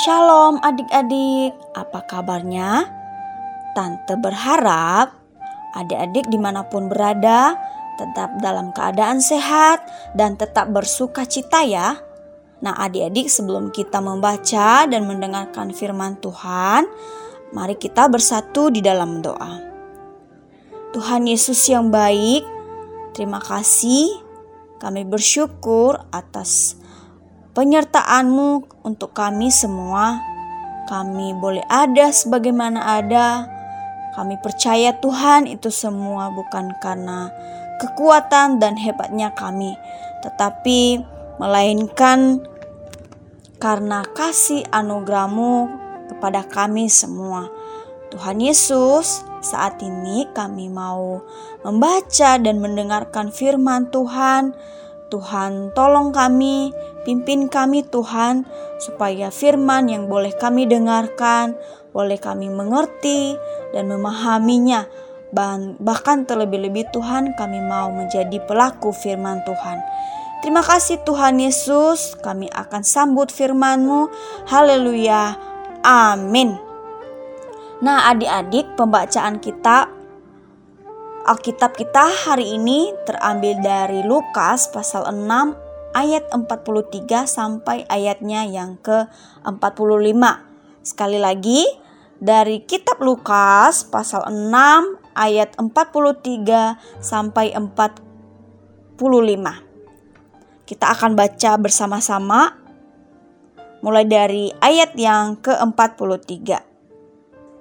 Shalom adik-adik, apa kabarnya? Tante berharap adik-adik di mana pun berada tetap dalam keadaan sehat dan tetap bersuka cita ya. Nah adik-adik sebelum kita membaca dan mendengarkan firman Tuhan, mari kita bersatu di dalam doa. Tuhan Yesus yang baik, terima kasih kami bersyukur atas penyertaan-Mu untuk kami semua. Kami boleh ada sebagaimana ada. Kami percaya Tuhan itu semua bukan karena kekuatan dan hebatnya kami, tetapi melainkan karena kasih anugerahmu kepada kami semua. Tuhan Yesus, saat ini kami mau membaca dan mendengarkan firman Tuhan. Tuhan, tolong kami Pimpin kami Tuhan, supaya firman yang boleh kami dengarkan, boleh kami mengerti dan memahaminya. Bahkan terlebih-lebih Tuhan kami mau menjadi pelaku firman Tuhan. Terima kasih Tuhan Yesus, kami akan sambut firman-Mu. Haleluya. Amin. Nah adik-adik pembacaan kita Alkitab kita hari ini terambil dari Lukas pasal 6 ayat 43 sampai ayatnya yang ke-45. Sekali lagi dari kitab Lukas pasal 6 ayat 43 sampai 45. Kita akan baca bersama-sama mulai dari ayat yang ke-43.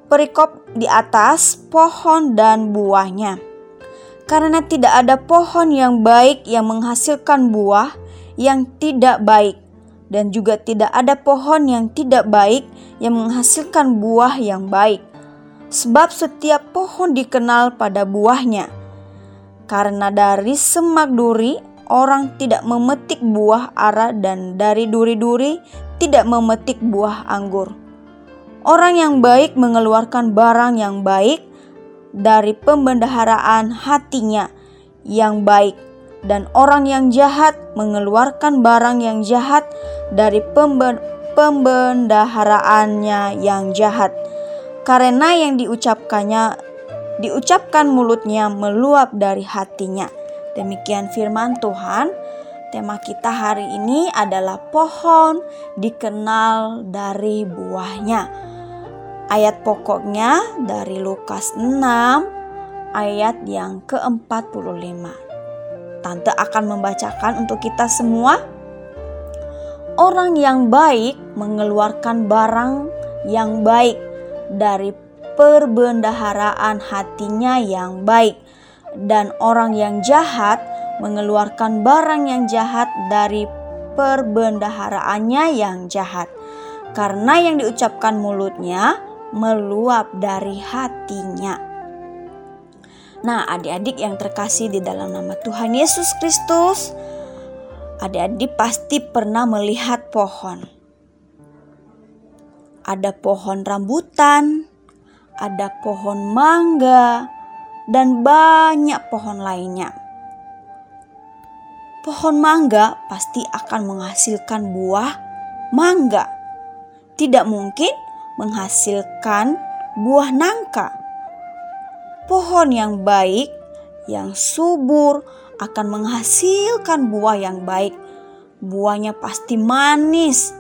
Perikop di atas pohon dan buahnya. Karena tidak ada pohon yang baik yang menghasilkan buah yang tidak baik, dan juga tidak ada pohon yang tidak baik yang menghasilkan buah yang baik. Sebab setiap pohon dikenal pada buahnya. Karena dari semak duri orang tidak memetik buah ara dan dari duri-duri tidak memetik buah anggur. Orang yang baik mengeluarkan barang yang baik dari pembendaharaan hatinya yang baik dan orang yang jahat mengeluarkan barang yang jahat dari pembendaharaannya yang jahat. Karena yang diucapkannya diucapkan mulutnya meluap dari hatinya. Demikian firman Tuhan. Tema kita hari ini adalah pohon dikenal dari buahnya. Ayat pokoknya dari Lukas 6 ayat yang ke-45. Tante akan membacakan untuk kita semua. Orang yang baik mengeluarkan barang yang baik dari perbendaharaan hatinya yang baik, dan orang yang jahat mengeluarkan barang yang jahat dari perbendaharaannya yang jahat, karena yang diucapkan mulutnya meluap dari hatinya. Nah, adik-adik yang terkasih di dalam nama Tuhan Yesus Kristus, adik-adik pasti pernah melihat pohon. Ada pohon rambutan, ada pohon mangga, dan banyak pohon lainnya. Pohon mangga pasti akan menghasilkan buah mangga. Tidak mungkin menghasilkan buah nangka pohon yang baik, yang subur, akan menghasilkan buah yang baik. Buahnya pasti manis,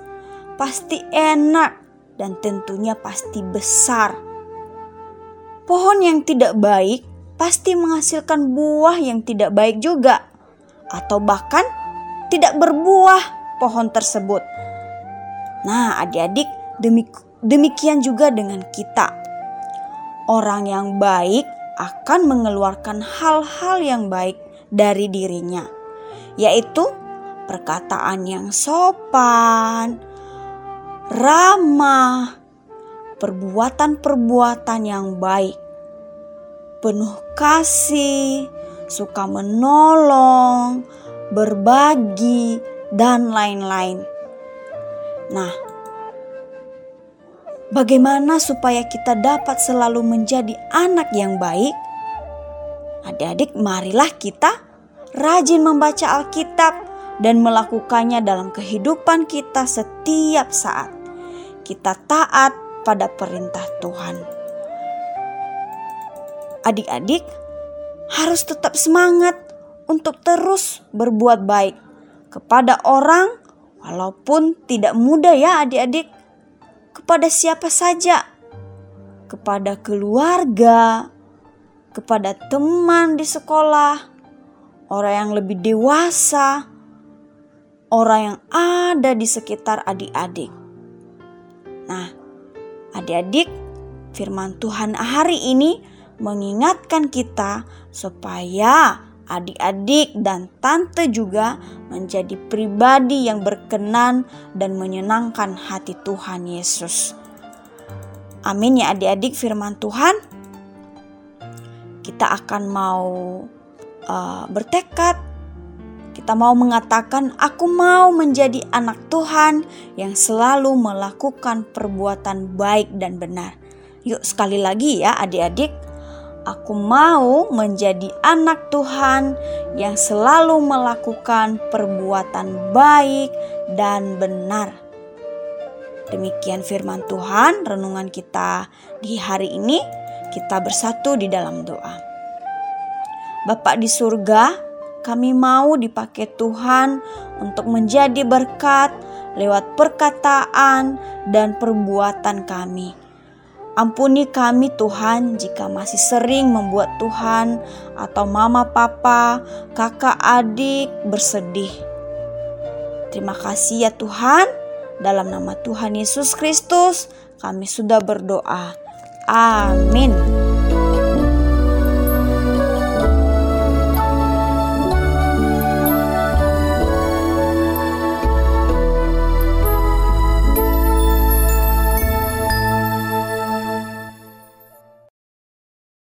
pasti enak, dan tentunya pasti besar. Pohon yang tidak baik pasti menghasilkan buah yang tidak baik juga, atau bahkan tidak berbuah pohon tersebut. Nah, adik-adik, demikian juga dengan kita. Orang yang baik akan mengeluarkan hal-hal yang baik dari dirinya, yaitu perkataan yang sopan, ramah, perbuatan-perbuatan yang baik, penuh kasih, suka menolong, berbagi, dan lain-lain. Nah, Bagaimana supaya kita dapat selalu menjadi anak yang baik? Adik-adik, marilah kita rajin membaca Alkitab dan melakukannya dalam kehidupan kita setiap saat. kita taat pada perintah Tuhan. Adik-adik harus tetap semangat untuk terus berbuat baik kepada orang walaupun tidak mudah ya adik-adik kepada siapa saja. Kepada keluarga kepada teman di sekolah orang yang lebih dewasa orang yang ada di sekitar adik-adik. Nah adik-adik firman Tuhan hari ini mengingatkan kita supaya adik-adik dan tante juga menjadi pribadi yang berkenan dan menyenangkan hati Tuhan Yesus. Amin ya adik-adik firman Tuhan. Kita akan mau uh, bertekad kita mau mengatakan, "Aku mau menjadi anak Tuhan yang selalu melakukan perbuatan baik dan benar." Yuk, sekali lagi ya, adik-adik, Aku mau menjadi anak Tuhan yang selalu melakukan perbuatan baik dan benar. Demikian firman Tuhan, renungan kita di hari ini. Kita bersatu di dalam doa. Bapak di surga, kami mau dipakai Tuhan untuk menjadi berkat lewat perkataan dan perbuatan kami. Ampuni kami Tuhan jika masih sering membuat Tuhan atau mama papa, kakak adik bersedih. Terima kasih ya Tuhan. Dalam nama Tuhan Yesus Kristus kami sudah berdoa. Amin.